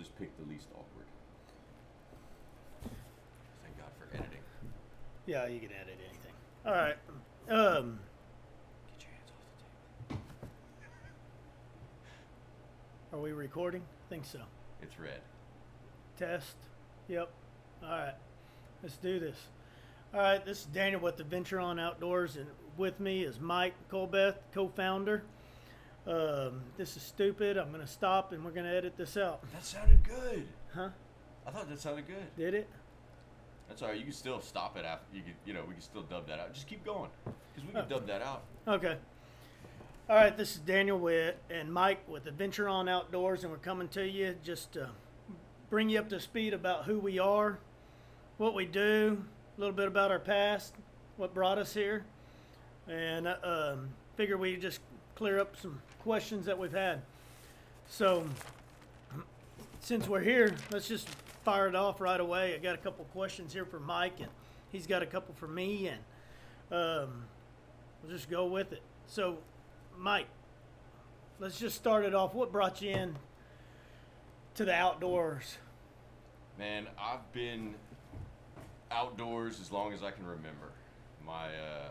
just pick the least awkward. Thank God for editing. Yeah, you can edit anything. All right. Um, Get your hands off the table. are we recording? I think so. It's red. Test. Yep. All right. Let's do this. All right. This is Daniel with Adventure on Outdoors, and with me is Mike Colbeth, co-founder. Um, this is stupid. I'm gonna stop, and we're gonna edit this out. That sounded good. Huh? I thought that sounded good. Did it? That's all right. You can still stop it after you could, you know, we can still dub that out. Just keep going, because we can Oh. dub that out. Okay. All right, this is Daniel Witt and Mike with Adventure on Outdoors, and we're coming to you just to bring you up to speed about who we are, what we do, a little bit about our past, what brought us here, and uh, um, figure we just clear up some questions that we've had. So, since we're here, let's just fire it off right away. I got a couple questions here for Mike, and he's got a couple for me, and um, we'll just go with it. So, Mike, let's just start it off. What brought you in to the outdoors? Man, I've been outdoors as long as I can remember. My uh,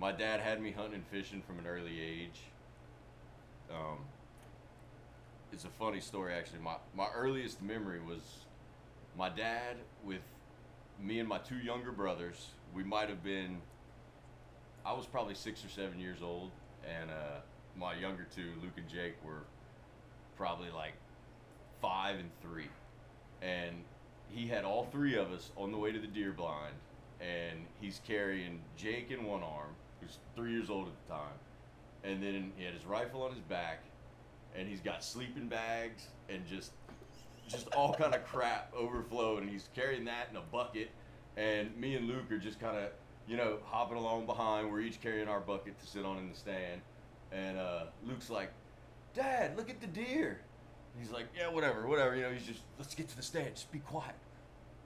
my dad had me hunting and fishing from an early age. Um, it's a funny story actually. My my earliest memory was my dad with me and my two younger brothers. We might have been I was probably six or seven years old, and uh, my younger two, Luke and Jake, were probably like five and three and he had all three of us on the way to the deer blind and he's carrying jake in one arm who's three years old at the time and then he had his rifle on his back and he's got sleeping bags and just just all kind of crap overflowing and he's carrying that in a bucket and me and luke are just kind of you know hopping along behind we're each carrying our bucket to sit on in the stand and uh, luke's like dad look at the deer He's like, yeah, whatever, whatever. You know, he's just, let's get to the stand. Just be quiet.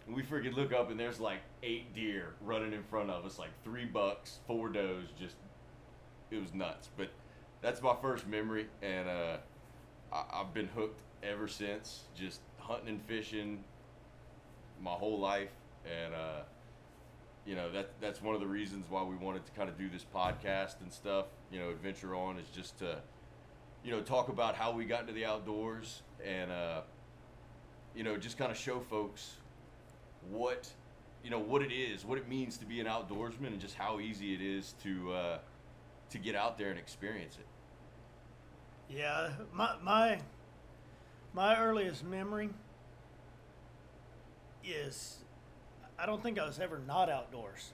We freaking look up, and there's like eight deer running in front of us, like three bucks, four does. Just, it was nuts. But that's my first memory, and uh, I, I've been hooked ever since. Just hunting and fishing my whole life, and uh, you know that that's one of the reasons why we wanted to kind of do this podcast and stuff. You know, adventure on is just to you know, talk about how we got into the outdoors and, uh, you know, just kind of show folks what, you know, what it is, what it means to be an outdoorsman and just how easy it is to, uh, to get out there and experience it. Yeah, my my my earliest memory is I don't think I was ever not outdoors.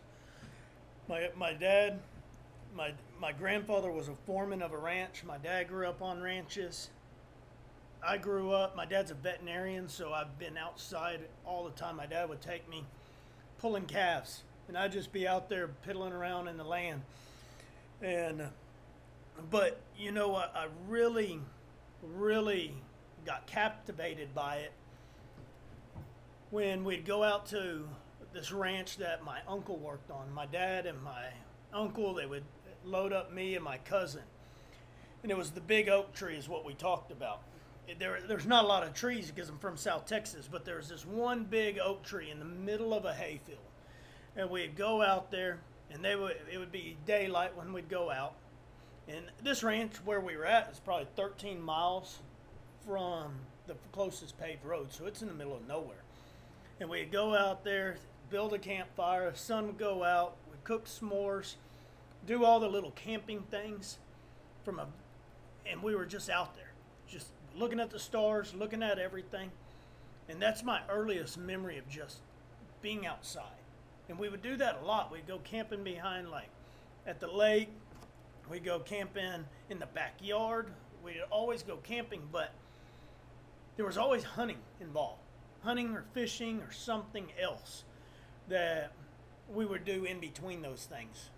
My my dad, my my grandfather was a foreman of a ranch. My dad grew up on ranches. I grew up. My dad's a veterinarian, so I've been outside all the time. My dad would take me pulling calves, and I'd just be out there piddling around in the land. And but you know what? I really, really got captivated by it when we'd go out to this ranch that my uncle worked on. My dad and my uncle, they would load up me and my cousin. And it was the big oak tree, is what we talked about. There, there's not a lot of trees because I'm from South Texas, but there's this one big oak tree in the middle of a hayfield. And we'd go out there, and they would, it would be daylight when we'd go out. And this ranch where we were at is probably 13 miles from the closest paved road, so it's in the middle of nowhere. And we'd go out there, build a campfire, sun would go out, we'd cook s'mores, do all the little camping things from a and we were just out there, just looking at the stars, looking at everything. And that's my earliest memory of just being outside. And we would do that a lot. We'd go camping behind like at the lake, we'd go camping in the backyard. We'd always go camping, but there was always hunting involved hunting or fishing or something else that we would do in between those things.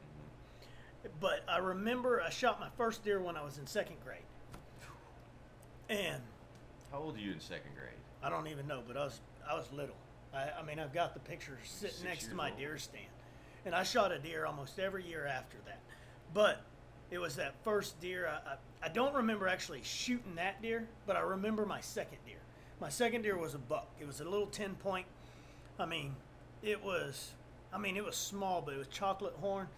But I remember I shot my first deer when I was in second grade. And How old are you in second grade? I don't even know, but I was I was little. I, I mean, I've got the picture sitting Six next to my old. deer stand, and I shot a deer almost every year after that. But it was that first deer. I, I, I don't remember actually shooting that deer, but I remember my second deer. My second deer was a buck. It was a little ten point. I mean, it was. I mean, it was small, but it was chocolate horn.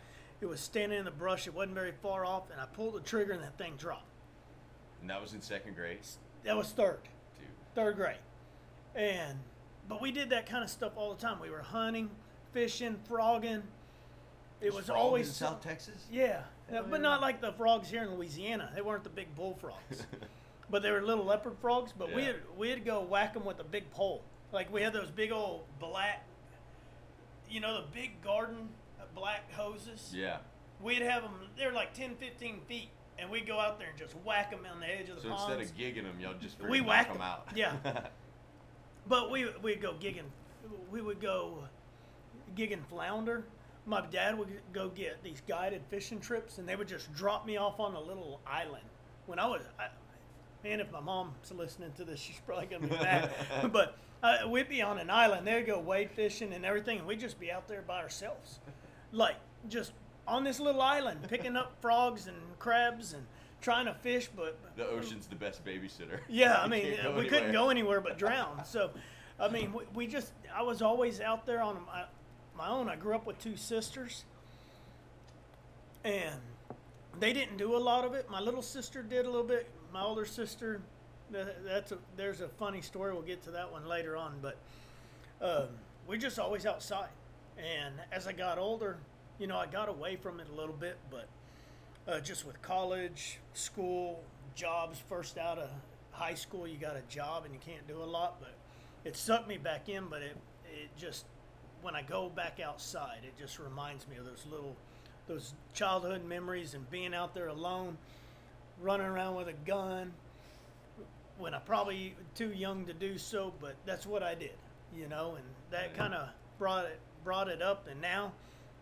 It was standing in the brush. It wasn't very far off, and I pulled the trigger, and that thing dropped. And that was in second grade, That was third, too. third grade, and but we did that kind of stuff all the time. We were hunting, fishing, frogging. It was Frogs always in South Texas. Yeah, Hell but yeah. not like the frogs here in Louisiana. They weren't the big bullfrogs, but they were little leopard frogs. But Yeah. we'd we'd go whack them with a big pole. Like we had those big old black, you know, the big garden uh, black hoses. yeah. We'd have them. They're like 10, 15 feet, and we'd go out there and just whack them on the edge of the So ponds. instead of gigging them, y'all just We freaking knock whacked out. Yeah. But we we'd go gigging. We would go gigging flounder. My dad would go get these guided fishing trips, and they would just drop me off on a little island. When I was, I, man, if my mom's listening to this, she's probably gonna be mad. but uh, we'd be on an island. They'd go wade fishing and everything, and we'd just be out there by ourselves, like just on this little island, picking up frogs and crabs and trying to fish. But the ocean's the best babysitter. yeah, I mean, we couldn't go anywhere but drown. So, I mean, we, we just, I was always out there on my, my own. I grew up with two sisters, and they didn't do a lot of it. My little sister did a little bit. My older sister, that's a, there's a funny story. We'll get to that one later on. But um, we're just always outside. And as I got older, you know, I got away from it a little bit, but uh, just with college, school, jobs, first out of high school, you got a job and you can't do a lot, but it sucked me back in. But it, it just, when I go back outside, it just reminds me of those little, those childhood memories and being out there alone, running around with a gun. When I probably too young to do so, but that's what I did, you know, and that kind of brought it brought it up. And now,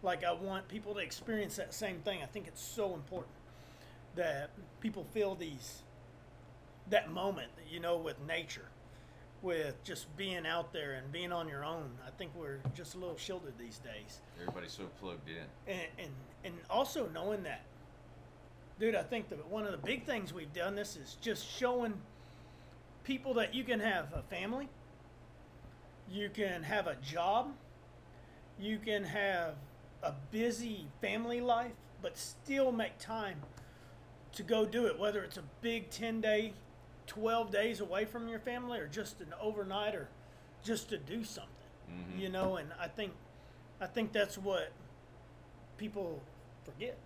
like I want people to experience that same thing. I think it's so important that people feel these that moment, you know, with nature, with just being out there and being on your own. I think we're just a little shielded these days, Everybody's so plugged in. and and and also knowing that, dude. I think that one of the big things we've done this is just showing people that you can have a family, you can have a job, you can have a busy family life, but still make time to go do it, whether it's a big 10 day, 12 days away from your family or just an overnight or just to do something, Mhm. you know, and I think, I think that's what people forget.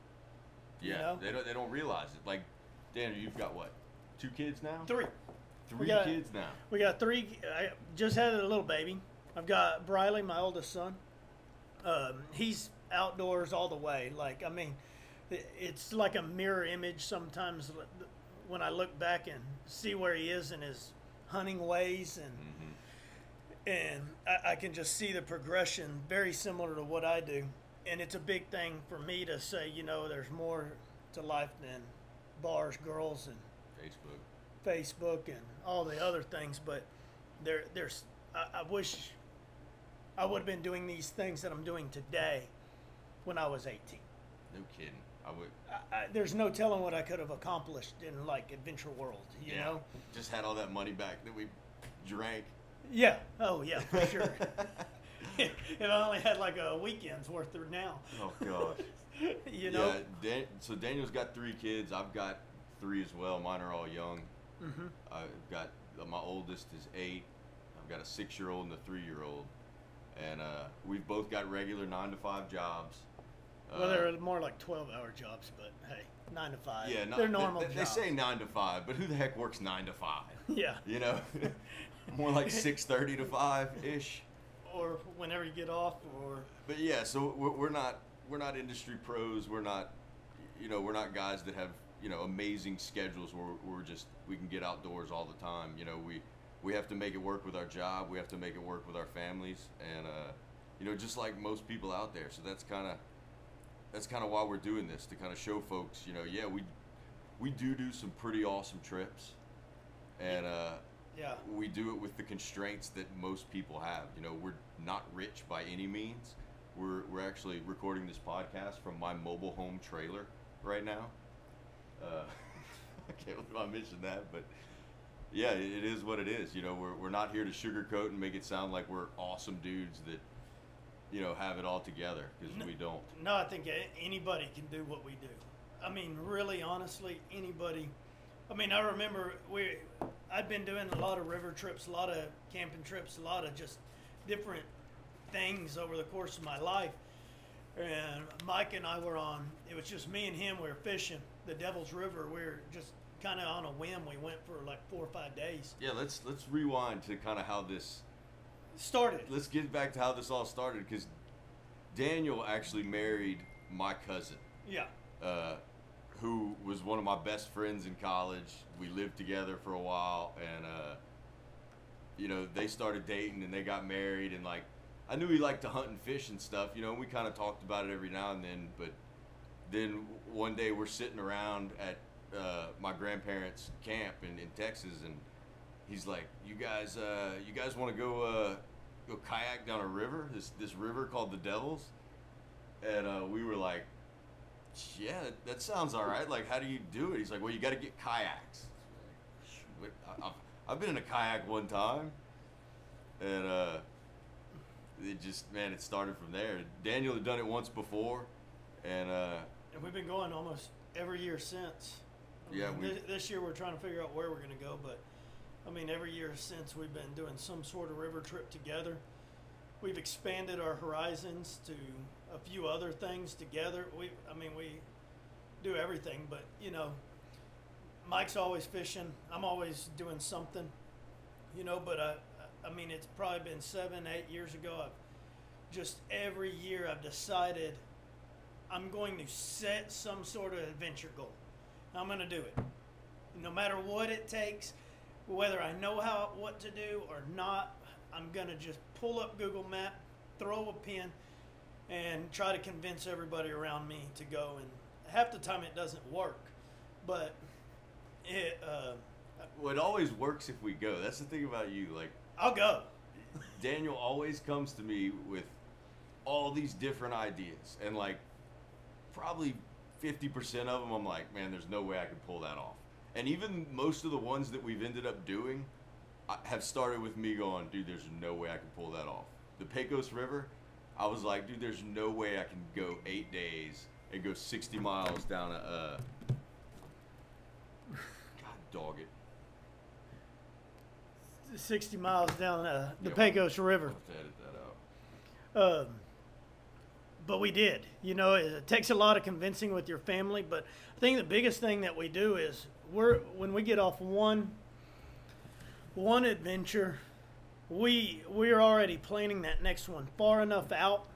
Yeah, know? they don't they don't realize it. Like, Daniel, you've got what? Two kids now? Three. Three got- kids now. We got three. I just had a little baby. I've got Briley, my oldest son. Um, he's outdoors all the way. Like I mean, it's like a mirror image sometimes when I look back and see where he is in his hunting ways, and hmm and I, I can just see the progression, very similar to what I do. And it's a big thing for me to say, you know, there's more to life than bars, girls, and Facebook. Facebook and all the other things, but there, there's. I, I wish I would have been doing these things that I'm doing today when I was 18. No kidding. I would. I, I, there's no telling what I could have accomplished in like Adventure World, you yeah. know? Just had all that money back that we drank. Yeah. Oh yeah, for sure. if I only had like a weekend's worth of now, oh gosh. you know. Yeah. Dan- so Daniel's got three kids. I've got three as well. Mine are all young. hmm I've got my oldest is eight. I've got a six-year-old and a three-year-old, and uh, we've both got regular nine to five jobs. Well, Uh, they're more like 12-hour jobs, but hey, nine to five. yeah, no- they're normal They, they jobs. say nine to five, but who the heck works nine to five? yeah. You know, more like six thirty to five ish. Or whenever you get off, or But yeah, so we're, we're not we're not industry pros. We're not, you know, we're not guys that have you know amazing schedules where we're just we can get outdoors all the time. You know, we we have to make it work with our job. We have to make it work with our families, and uh, you know, just like most people out there. So that's kind of that's kind of why we're doing this to kind of show folks, you know, yeah, we we do do some pretty awesome trips, and uh, yeah. we do it with the constraints that most people have. You know, we're not rich by any means. We're, we're actually recording this podcast from my mobile home trailer right now. Uh, I can't believe I mentioned that, but yeah, it is what it is. You know, we're, we're not here to sugarcoat and make it sound like we're awesome dudes that, you know, have it all together because No. we don't. No, I think anybody can do what we do. I mean, really, honestly, anybody. I mean, I remember we, I'd been doing a lot of river trips, a lot of camping trips, a lot of just different things over the course of my life. And Mike and I were on. It was just me and him. We were fishing the Devil's River. We were just kind of on a whim. We went for like four or five days. Yeah, let's let's rewind to kind of how this. Started. Let's get back to how this all started because Daniel actually married my cousin. Yeah. uh, who was one of my best friends in college. We lived together for a while, and uh, you know they started dating and they got married. And like, I knew he liked to hunt and fish and stuff. You know, and we kind of talked about it every now and then. But then one day we're sitting around at uh, my grandparents' camp in, in Texas, and he's like, "You guys, uh, you guys want to go uh, go kayak down a river? This this river called the Devils?" And uh, we were like, yeah, that, that sounds all right. Like, how do you do it? He's like, well, you got to get kayaks. I've, I've been in a kayak one time, and uh, it just man, it started from there. Daniel had done it once before, and uh, And we've been going almost every year since. I Yeah, mean, we- this, this year we're trying to figure out where we're going to go, but I mean, every year since we've been doing some sort of river trip together. We've expanded our horizons to a few other things together. We, I mean, we do everything, but you know, Mike's always fishing. I'm always doing something, you know. But I, I mean, it's probably been seven, eight years ago. I've just every year I've decided I'm going to set some sort of adventure goal. I'm going to do it. No matter what it takes, whether I know how what to do or not, I'm going to just pull up Google Map, throw a pin, and try to convince everybody around me to go. And half the time it doesn't work, but it uh, well, it always works if we go. That's the thing about you. Like, I'll go. Daniel always comes to me with all these different ideas, and like probably fifty percent of them, I'm like, man, there's no way I could pull that off. And even most of the ones that we've ended up doing have started with me going, dude, there's no way I can pull that off. The Pecos River, I was like, dude, there's no way I can go eight days and go 60 miles down a. Uh, God dog it. 60 miles down uh, the Yeah. Pecos River. have to edit that out. Um, but we did. You know, it takes a lot of convincing with your family. But I think the biggest thing that we do is we're when we get off one one adventure, we we're already planning that next one far enough out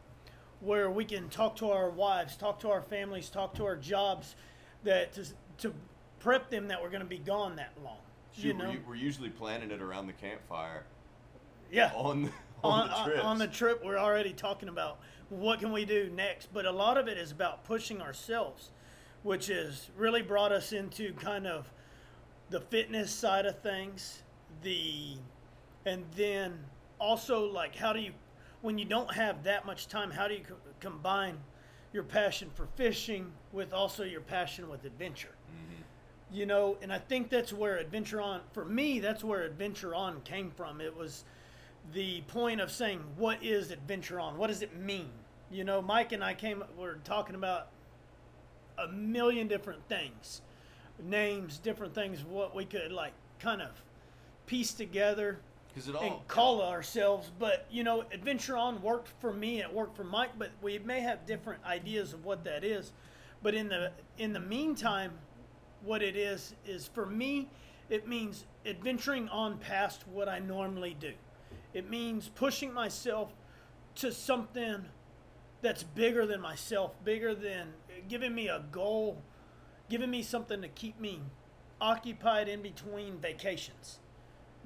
where we can talk to our wives, talk to our families, talk to our jobs, that to, to prep them that we're going to be gone that long. Shoot, you know, we're, usually planning it around the campfire yeah. on the, on, uh, on, the on the trip we're already talking about what can we do next but a lot of it is about pushing ourselves which has really brought us into kind of the fitness side of things the and then also like how do you when you don't have that much time how do you co- combine your passion for fishing with also your passion with adventure? Mm-hmm. You know and i think that's where adventure on for me that's where adventure on came from. It was the point of saying what is adventure on? What does it mean? You know mike and i came were talking about a million different things names different things what we could like kind of piece together it all and call ourselves. But you know adventure on worked for me it worked for mike but we may have different ideas of what that is. But in the in the meantime what it is is for me it means adventuring on past what i normally do. It means pushing myself to something that's bigger than myself bigger than giving me a goal giving me something to keep me occupied in between vacations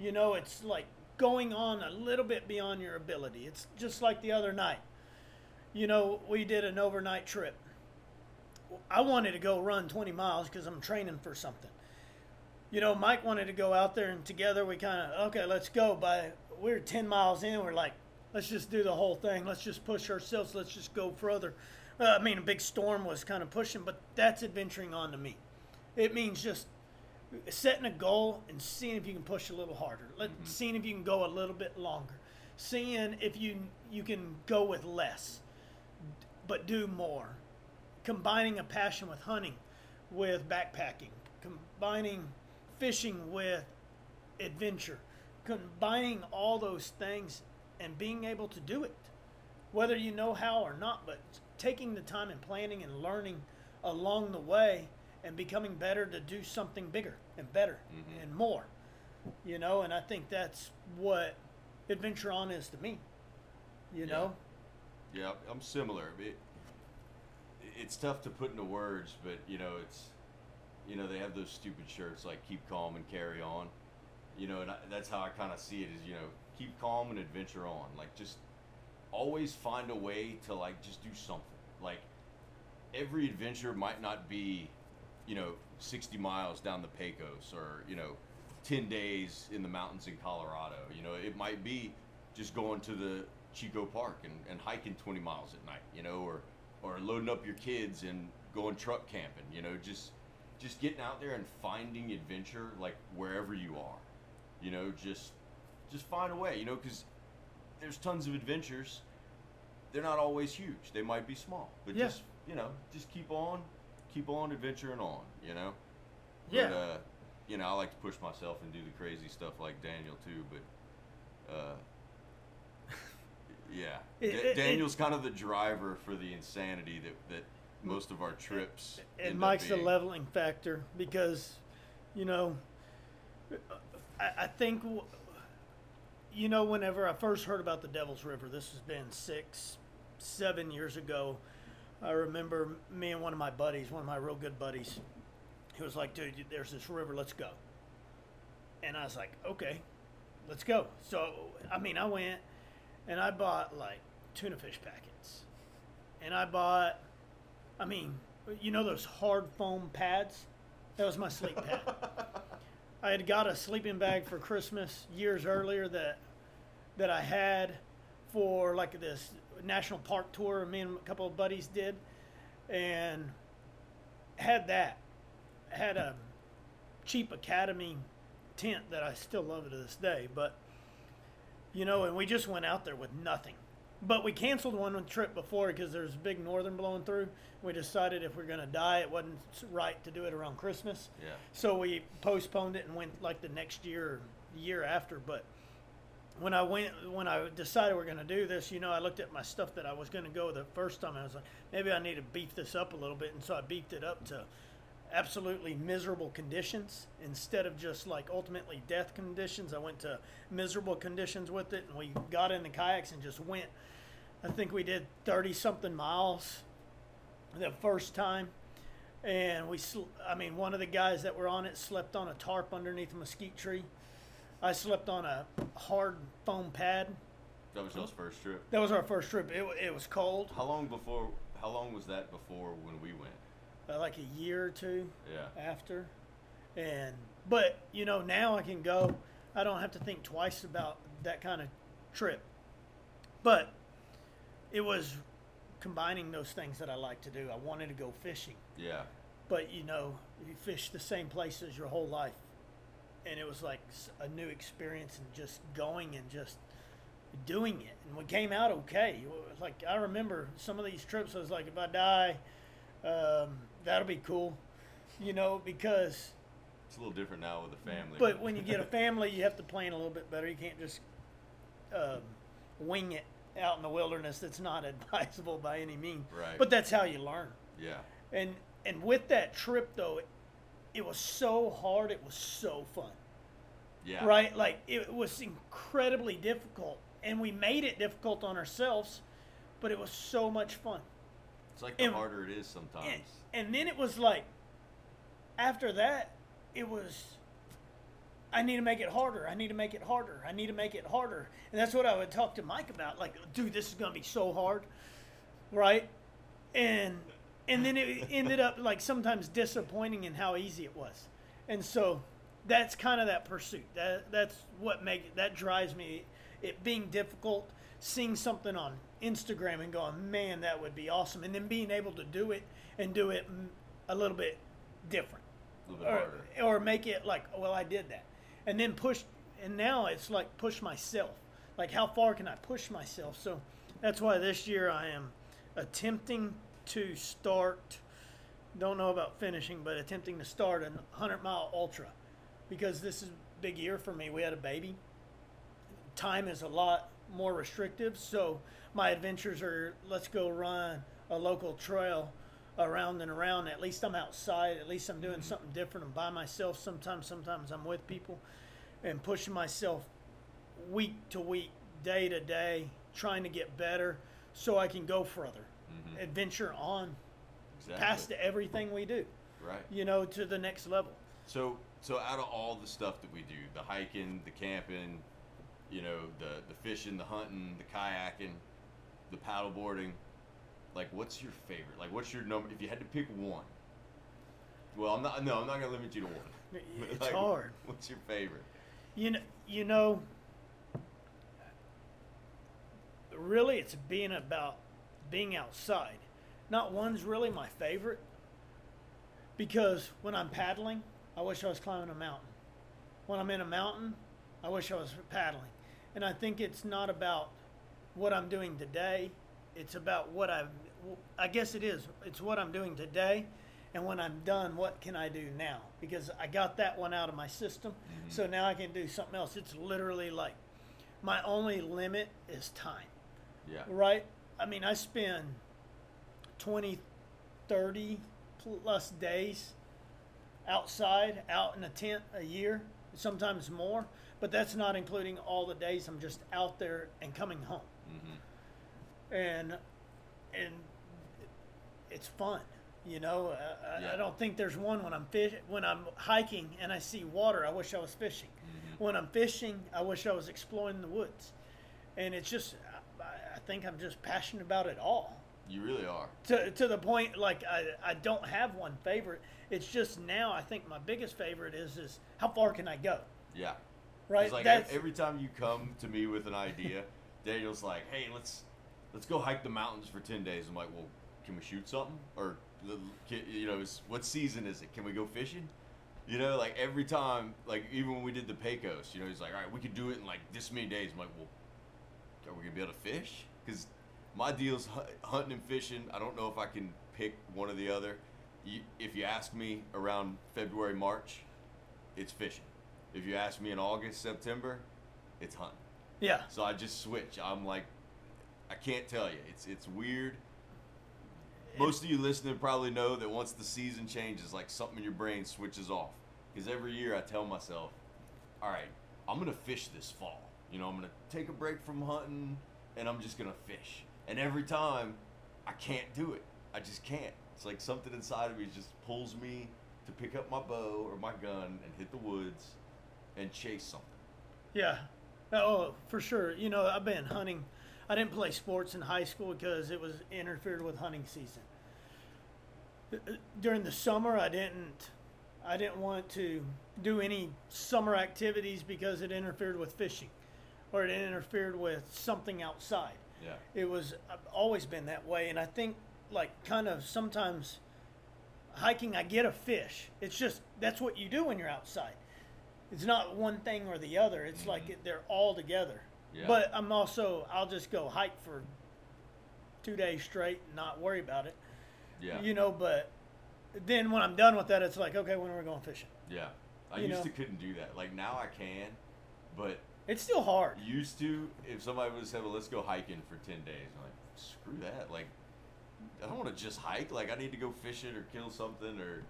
you know, it's like going on a little bit beyond your ability. It's just like the other night. You know, we did an overnight trip. I wanted to go run 20 miles because I'm training for something. You know, Mike wanted to go out there, and together we kind of, okay, let's go. By we we're 10 miles in, we're like, let's just do the whole thing. Let's just push ourselves. Let's just go further. Uh, I mean, a big storm was kind of pushing, but that's adventuring on to me. It means just setting a goal and seeing if you can push a little harder. Let, Seeing if you can go a little bit longer. Seeing if you you can go with less, but do more. Combining a passion with hunting, with backpacking. Combining fishing with adventure. Combining all those things and being able to do it, whether you know how or not, but taking the time and planning and learning along the way and becoming better to do something bigger and better mm-hmm. and more. You know, and I think that's what Adventure On is to me. You Yeah. know? Yeah, I'm similar. It, it's tough to put into words, but you know, it's you know they have those stupid shirts like "Keep calm and carry on," you know, and I, that's how I kind of see it. Is you know, keep calm and adventure on. Like just always find a way to like just do something. Like every adventure might not be, you know, 60 miles down the Pecos or you know, 10 days in the mountains in Colorado. You know, it might be just going to the Chicot Park and, and hiking 20 miles at night. You know, or or loading up your kids and going truck camping. You know, just just getting out there and finding adventure like wherever you are. You know, just just find a way. You know, because there's tons of adventures. They're not always huge. They might be small, but Yeah. just you know, just keep on, keep on adventuring on. You know. Yeah. But, uh, you know, I like to push myself and do the crazy stuff like Daniel too, but uh, yeah, It- it- it- Daniel's kind of the driver for the insanity that that most of our trips. And Mike's the leveling factor because, you know, I, I think, you know, whenever I first heard about the Devil's River, this has been six, seven years ago. I remember me and one of my buddies, one of my real good buddies, he was like, dude, there's this river, let's go. And I was like, okay, let's go. So, I mean, I went and I bought like tuna fish packets. And I bought, I mean, you know those hard foam pads? That was my sleep pad. I had got a sleeping bag for Christmas years earlier that that I had for like this national park tour me and a couple of buddies did and had that. Had a cheap academy tent that I still love to this day but you know and we just went out there with nothing but we canceled one trip before because there's a big northern blowing through we decided if we're going to die it wasn't right to do it around christmas Yeah. so we postponed it and went like the next year or year after. But when I went, when I decided we're going to do this, you know, I looked at my stuff that I was going to go the first time. I was like, maybe I need to beef this up a little bit, and so I beefed it up to absolutely miserable conditions instead of just like ultimately death conditions. I went to miserable conditions with it, and we got in the kayaks and just went. I think we did thirty something miles the first time and we sl- i mean one of the guys that were on it slept on a tarp underneath a mesquite tree i slept on a hard foam pad That was y'all's first trip. that was our first trip it, it was cold How long before? How long was that before when we went? Uh, like a year or two Yeah. after. And but you know now i can go i don't have to think twice about that kind of trip. But it was combining those things that i like to do. I wanted to go fishing. Yeah. but you know you fish the same places your whole life. And it was like a new experience and just going and just doing it. And we came out okay. Like i remember some of these trips i was like if i die um, that'll be cool you know because It's a little different now with the family. but when you get a family you have to plan a little bit better you can't just um, wing it out in the wilderness that's not advisable by any means Right. but that's how you learn yeah. and and with that trip though it, it was so hard it was so fun Yeah. right like it was incredibly difficult and we made it difficult on ourselves but it was so much fun It's like the And- harder it is sometimes. and, and then it was like after that it was i need to make it harder i need to make it harder i need to make it harder. And that's what i would talk to mike about like dude this is going to be so hard right? And and then it ended up like sometimes disappointing in how easy it was. And so that's kind of that pursuit. That that's what make that drives me it being difficult seeing something on instagram and going man that would be awesome and then being able to do it and do it a little bit different A little bit or, harder. or make it like, well, I did that, and then push, and now it's like push myself. Like, how far can I push myself? So that's why this year I am attempting to start. Don't know about finishing, but attempting to start a 100 mile ultra because this is a big year for me. We had a baby. Time is a lot more restrictive, so my adventures are let's go run a local trail around and around. At least I'm outside. At least I'm doing mm-hmm. something different. I'm by myself sometimes. Sometimes I'm with people and pushing myself week to week, day to day, trying to get better so I can go further, mm-hmm. adventure on Exactly. past everything we do, Right. you know, to the next level. So, so out of all the stuff that we do, the hiking, the camping, you know, the the fishing, the hunting, the kayaking, the paddleboarding, like, what's your favorite? Like, what's your number? If you had to pick one, well, I'm not. No, I'm not gonna limit you to one. It's Like, hard. What's your favorite? You know, you know, really, it's being about being outside. Not one's really my favorite because when I'm paddling, I wish I was climbing a mountain. When I'm in a mountain, I wish I was paddling. And I think it's not about what I'm doing today. It's about what I've, I guess it is. It's what I'm doing today. And when I'm done, what can I do now? Because I got that one out of my system. Mm-hmm. So now I can do something else. It's literally like my only limit is time, Yeah. right? I mean, I spend 20, 30 plus days outside, out in a tent a year, sometimes more. But that's not including all the days I'm just out there and coming home. Mm-hmm. And and it's fun, you know. I, Yeah. I don't think there's one when I'm fish when I'm hiking and I see water. I wish I was fishing. Mm-hmm. When I'm fishing, I wish I was exploring the woods. And it's just, I, I think I'm just passionate about it all You really are. to, to the point like I, I don't have one favorite it's just now i think my biggest favorite is is how far can i go Yeah. right like that's every time you come to me with an idea, Daniel's like, "Hey, let's let's go hike the mountains for ten days." I'm like, "Well, can we shoot something? Or can, you know, what season is it? Can we go fishing?" You know, like every time, like even when we did the Pecos, you know, he's like, "All right, we could do it in like this many days." I'm like, "Well, are we gonna be able to fish?" Because my deal's hu- hunting and fishing. I don't know if I can pick one or the other. You, if you ask me around February, March, it's fishing. If you ask me in August, September, it's hunting. Yeah So I just switch. I'm like, I can't tell you. It's it's weird. Most of you listening probably know that once the season changes, like something in your brain switches off. Because every year I tell myself, all right, I'm gonna fish this fall. You know, I'm gonna take a break from hunting, and I'm just gonna fish. And every time, I can't do it. I just can't. It's like something inside of me just pulls me to pick up my bow or my gun and hit the woods and chase something. yeah oh for sure. You know i've been hunting. I didn't play sports in high school because it was interfered with hunting season. Uh, uh, during the summer i didn't i didn't want to do any summer activities because it interfered with fishing or it interfered with something outside. Yeah. it was I've always been that way and i think like kind of sometimes hiking i get a fish. It's just that's what you do when you're outside it's not one thing or the other it's like mm-hmm. they're all together Yeah. but i'm also i'll just go hike for two days straight and not worry about it Yeah. you know but then when i'm done with that it's like okay when are we going fishing Yeah. I You used know? to couldn't do that. Like now I can, but it's still hard used to if somebody would say, well, let's go hiking for ten days, I'm like, screw that. Like I don't want to just hike. Like I need to go fishing or kill something or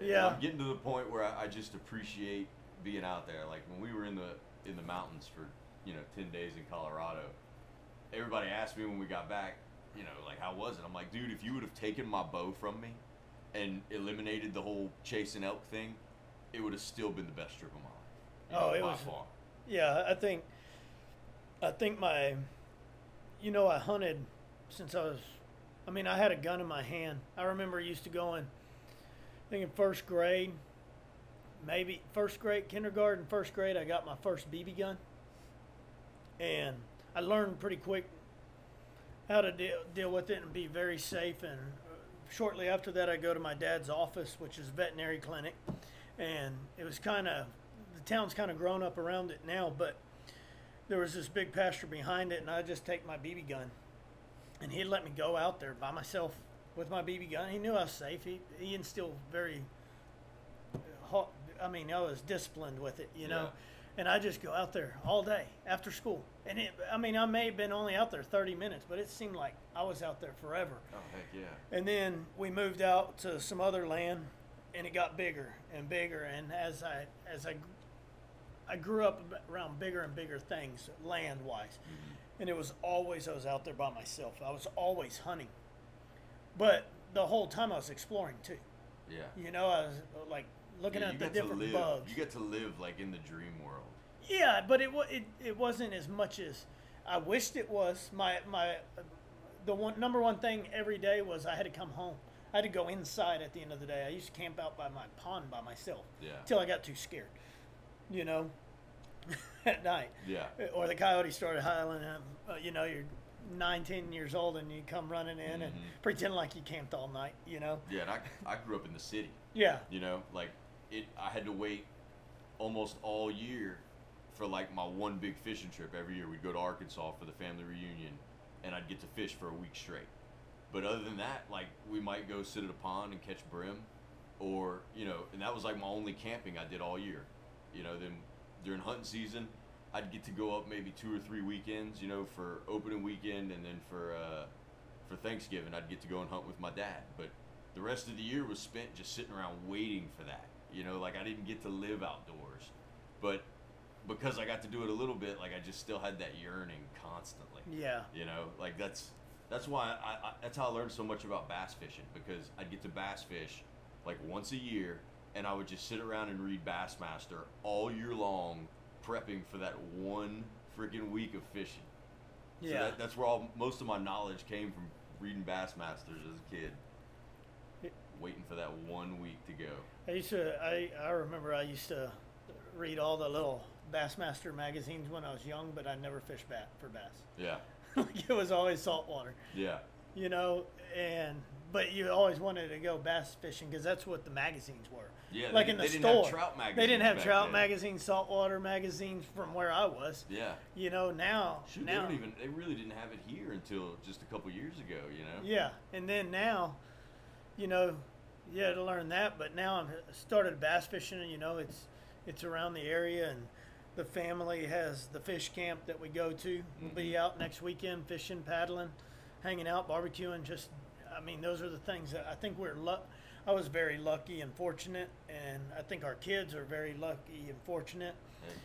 Yeah. I'm getting to the point where I, I just appreciate being out there. Like when we were in the in the mountains for, you know, ten days in Colorado, everybody asked me when we got back, you know, like how was it? I'm like, dude, if you would have taken my bow from me and eliminated the whole chasing elk thing, it would have still been the best trip of my life. You Oh, know, it was- far. Yeah, I think I think my you know, I hunted since I was I mean, I had a gun in my hand. I remember used to going I think in first grade, maybe first grade, kindergarten, first grade, I got my first BB gun. And I learned pretty quick how to deal, deal with it and be very safe and uh, shortly after that, I go to my dad's office, which is a veterinary clinic, and it was kind of the town's kind of grown up around it now, but there was this big pasture behind it, and I just take my BB gun, and he'd let me go out there by myself with my BB gun. He knew I was safe. He he instilled very, I mean, I was disciplined with it, you know. Yeah. And I just go out there all day after school, and it. I mean, I may have been only out there thirty minutes, but it seemed like I was out there forever. Oh heck yeah. And then we moved out to some other land, and it got bigger and bigger. And as I as I I grew up around bigger and bigger things land wise, mm-hmm. and it was always I was out there by myself. I was always hunting, but the whole time I was exploring too. Yeah. You know, I was like looking Yeah, at the different live, bugs. You get to live like in the dream world. Yeah, but it, it it wasn't as much as I wished it was. My my the one number one thing every day was I had to come home. I had to go inside at the end of the day. I used to camp out by my pond by myself Yeah. until I got too scared. You know, at night. Yeah. Or the coyote started howling. And, uh, you know, you're nine, ten years old, and you come running in and Mhm. pretend like you camped all night. You know. Yeah, and I, I grew up in the city. Yeah. You know, like it. I had to wait almost all year for like my one big fishing trip. Every year we'd go to Arkansas for the family reunion, and I'd get to fish for a week straight. But other than that, like we might go sit at a pond and catch brim, or you know, and that was like my only camping I did all year. You know, then during hunting season, I'd get to go up maybe two or three weekends. You know, for opening weekend, and then for uh, for Thanksgiving, I'd get to go and hunt with my dad. But the rest of the year was spent just sitting around waiting for that. You know, like I didn't get to live outdoors, but because I got to do it a little bit, like I just still had that yearning constantly. Yeah. You know, like that's that's why I, I that's how I learned so much about bass fishing because I'd get to bass fish like once a year, and I would just sit around and read Bassmaster all year long, prepping for that one freaking week of fishing. So Yeah. that, that's where all most of my knowledge came from reading Bassmasters as a kid, waiting for that one week to go. I used to. I, I remember I used to read all the little Bassmaster magazines when I was young, but I never fished bat for bass. Yeah, like it was always saltwater, yeah, you know. And but you always wanted to go bass fishing because that's what the magazines were. yeah. like they, in the they didn't store, have trout magazines. they didn't have trout then. magazines, saltwater magazines from where I was. Yeah. You know now. Shoot, now, they don't even. They really didn't have it here until just a couple years ago. You know. Yeah, and then now, you know, yeah, to learn that. But now I'm started bass fishing, and you know, it's it's around the area, and the family has the fish camp that we go to. We'll be mm-hmm. out next weekend fishing, paddling, hanging out, barbecuing. Just, I mean, those are the things that I think we're luck. I was very lucky and fortunate, and I think our kids are very lucky and fortunate. Heck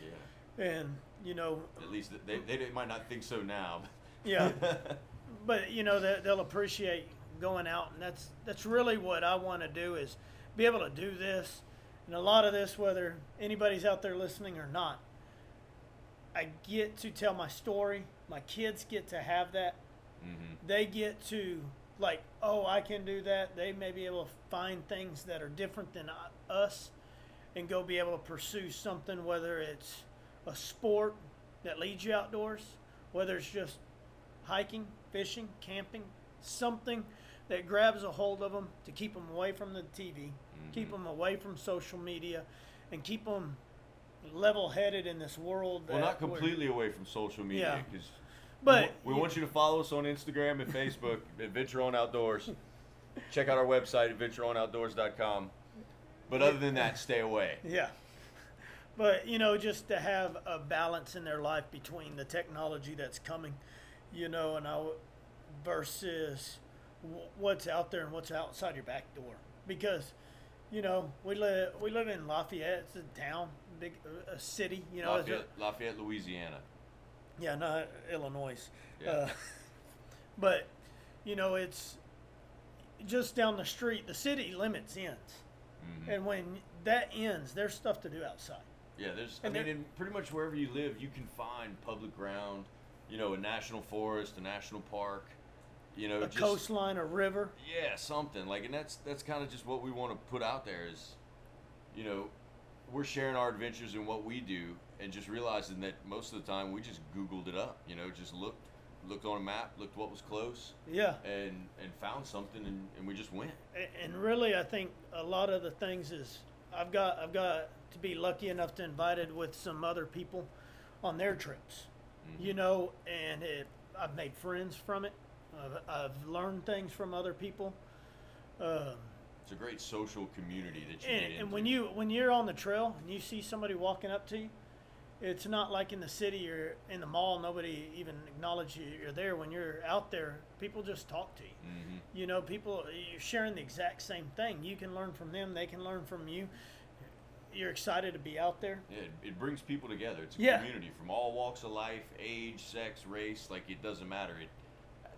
yeah. And you know, At least they, they, they might not think so now. Yeah. but you know they, they'll appreciate going out and that's that's really what i want to do is be able to do this. And a lot of this whether anybody's out there listening or not i get to tell my story. My kids get to have that. Hmm they get to like oh i can do that. They may be able to find things that are different than us and go be able to pursue something whether it's a sport that leads you outdoors whether it's just hiking fishing camping something that grabs a hold of them to keep them away from the tv keep Mhm. them away from social media and keep them level-headed in this world Well, not completely away from social media Yeah. because. but we, want you to follow us on Instagram and Facebook at Venture On Outdoors. Check out our website at ventureonoutdoors.com. But other than that, stay away. Yeah. But, you know, just to have a balance in their life between the technology that's coming, you know, and I, versus what's out there and what's outside your back door. Because, you know, we live we live in Lafayette. It's a town, big a city. You know, it's a- Lafayette, Lafayette, Louisiana. yeah, not Illinois. Yeah. Uh, but you know, it's just down the street. The city limits ends, Mhm. and when that ends, there's stuff to do outside. Yeah, there's. And I mean, in pretty much wherever you live, you can find public ground. You know, a national forest, a national park. You know, A just coastline, a river. yeah, something like, and that's that's kind of just what we want to put out there is, you know, we're sharing our adventures and what we do, and just realizing that most of the time we just Googled it up. You know, just looked looked on a map, looked what was close, Yeah. and and found something, and, and we just went. And really i think a lot of the things is i've got i've got to be lucky enough to invited with some other people on their trips mm-hmm. you know and it i've made friends from it i've, I've learned things from other people um, It's a great social community that you and, and when you when you're on the trail and you see somebody walking up to you it's not like in the city or in the mall nobody even acknowledges you you're there when you're out there people just talk to you Mhm. you know people you're sharing the exact same thing you can learn from them they can learn from you you're excited to be out there Yeah, it, it brings people together. It's a Yeah. community from all walks of life, age, sex, race. Like it doesn't matter. It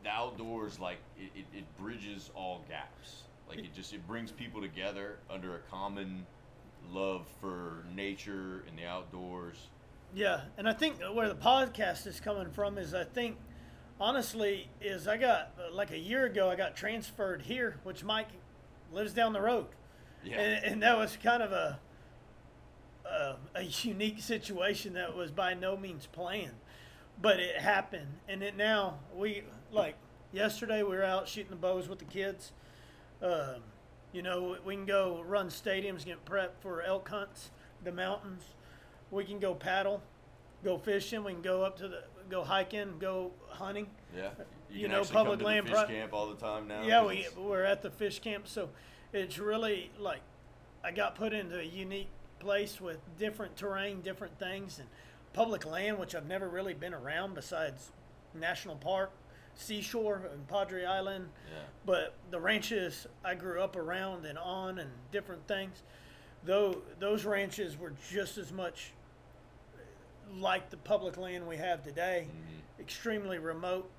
the outdoors like it, it, it bridges all gaps. Like it just it brings people together under a common love for nature and the outdoors. Yeah, and I think where the podcast is coming from is I think honestly is I got like a year ago I got transferred here, which Mike lives down the road, Yeah. and, and that was kind of a, a a unique situation that was by no means planned, but it happened, and it now we like yesterday we were out shooting the bows with the kids. Um, you know, we can go run stadiums, get prepped for elk hunts, the mountains. We can go paddle, go fishing. We can go up to the go hiking, go hunting. yeah. you can know, public come to land the fish pri- camp all the time now. Yeah, we we're at the fish camp, so it's really like I got put into a unique place with different terrain, different things, and public land, which I've never really been around besides national park, seashore, and Padre Island. yeah. But the ranches I grew up around and on and different things, though those ranches were just as much like the public land we have today, Mhm. extremely remote,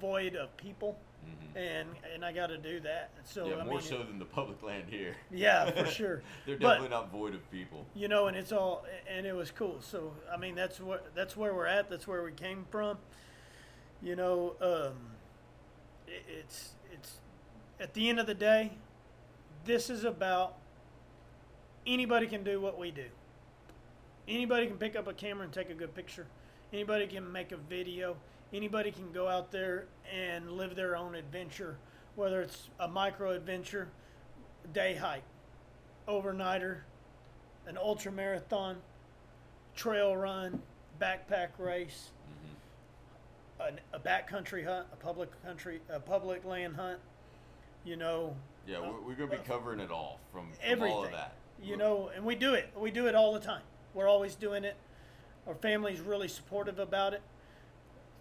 void of people, Mhm. and and I got to do that. So yeah, I more mean, so than the public land here. Yeah, for sure. They're But- definitely not void of people. you know, and it's all and it was cool. So I mean, that's what that's where we're at. That's where we came from. You know, um, it, it's it's at the end of the day, this is about anybody can do what we do. Anybody can pick up a camera and take a good picture. Anybody can make a video. Anybody can go out there and live their own adventure, whether it's a micro adventure, day hike, overnighter, an ultra marathon, trail run, backpack race, an, a backcountry hunt, a public country, a public land hunt. You know, Yeah, we're, we're gonna be covering it all from, from everything. all of that. You know, and we do it. We do it all the time. We're always doing it. Our family's really supportive about it.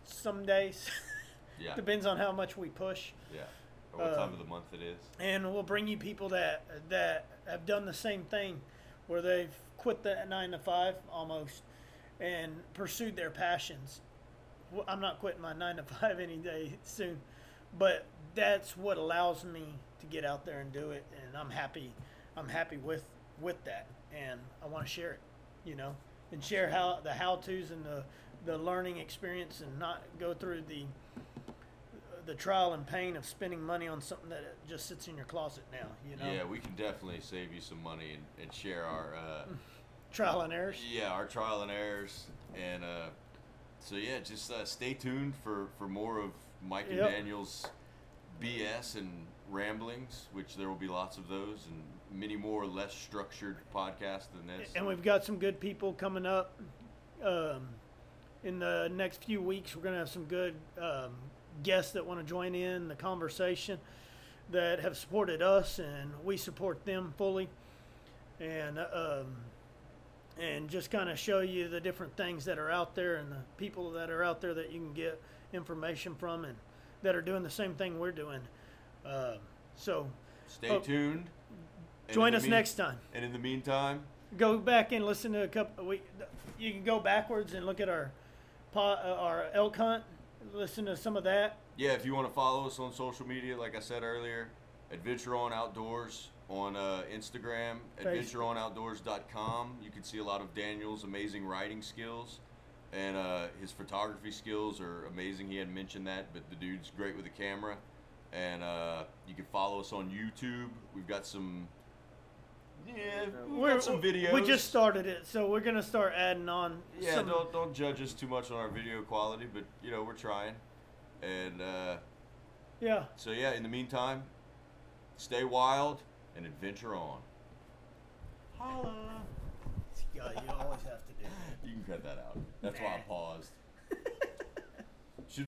Some days, Yeah, depends on how much we push. yeah. Or what time Um, of the month it is. and we'll bring you people that that have done the same thing, where they've quit the nine to five almost, and pursued their passions. I'm not quitting my nine to five any day soon, but that's what allows me to get out there and do it, and I'm happy. I'm happy with with that, and I want to share it, you know, and share how the how tos and the the learning experience, and not go through the the trial and pain of spending money on something that just sits in your closet now. You know, Yeah, we can definitely save you some money and, and share our uh, trial and errors. yeah our trial and errors and uh, so yeah, just uh, stay tuned for for more of Mike and Yep. Daniel's BS and ramblings, which there will be lots of those and many more less structured podcasts than this. And we've got some good people coming up. Um, in the next few weeks, we're going to have some good um, guests that want to join in the conversation that have supported us, and we support them fully. And um, and just kind of show you the different things that are out there and the people that are out there that you can get information from and that are doing the same thing we're doing. Um so Stay Oh. tuned. Join us mean- next time. And in the meantime, go back and listen to a couple. We, you can go backwards and look at our po- uh, our elk hunt. Listen to some of that. Yeah, if you want to follow us on social media, like I said earlier, Adventure On Outdoors on uh, Instagram, adventureonoutdoors.com. You can see a lot of Daniel's amazing writing skills, and uh, his photography skills are amazing. He hadn't mentioned that, but the dude's great with a camera. And uh, you can follow us on YouTube. We've got some, yeah, we've We're- got some videos. We just started it, so we're gonna start adding on. yeah, some, don't don't judge us too much on our video quality, but you know we're trying. And uh, Yeah. so yeah, in the meantime, stay wild and adventure on. Holla. Yeah, you always have to do. that. You can cut that out. That's why I paused.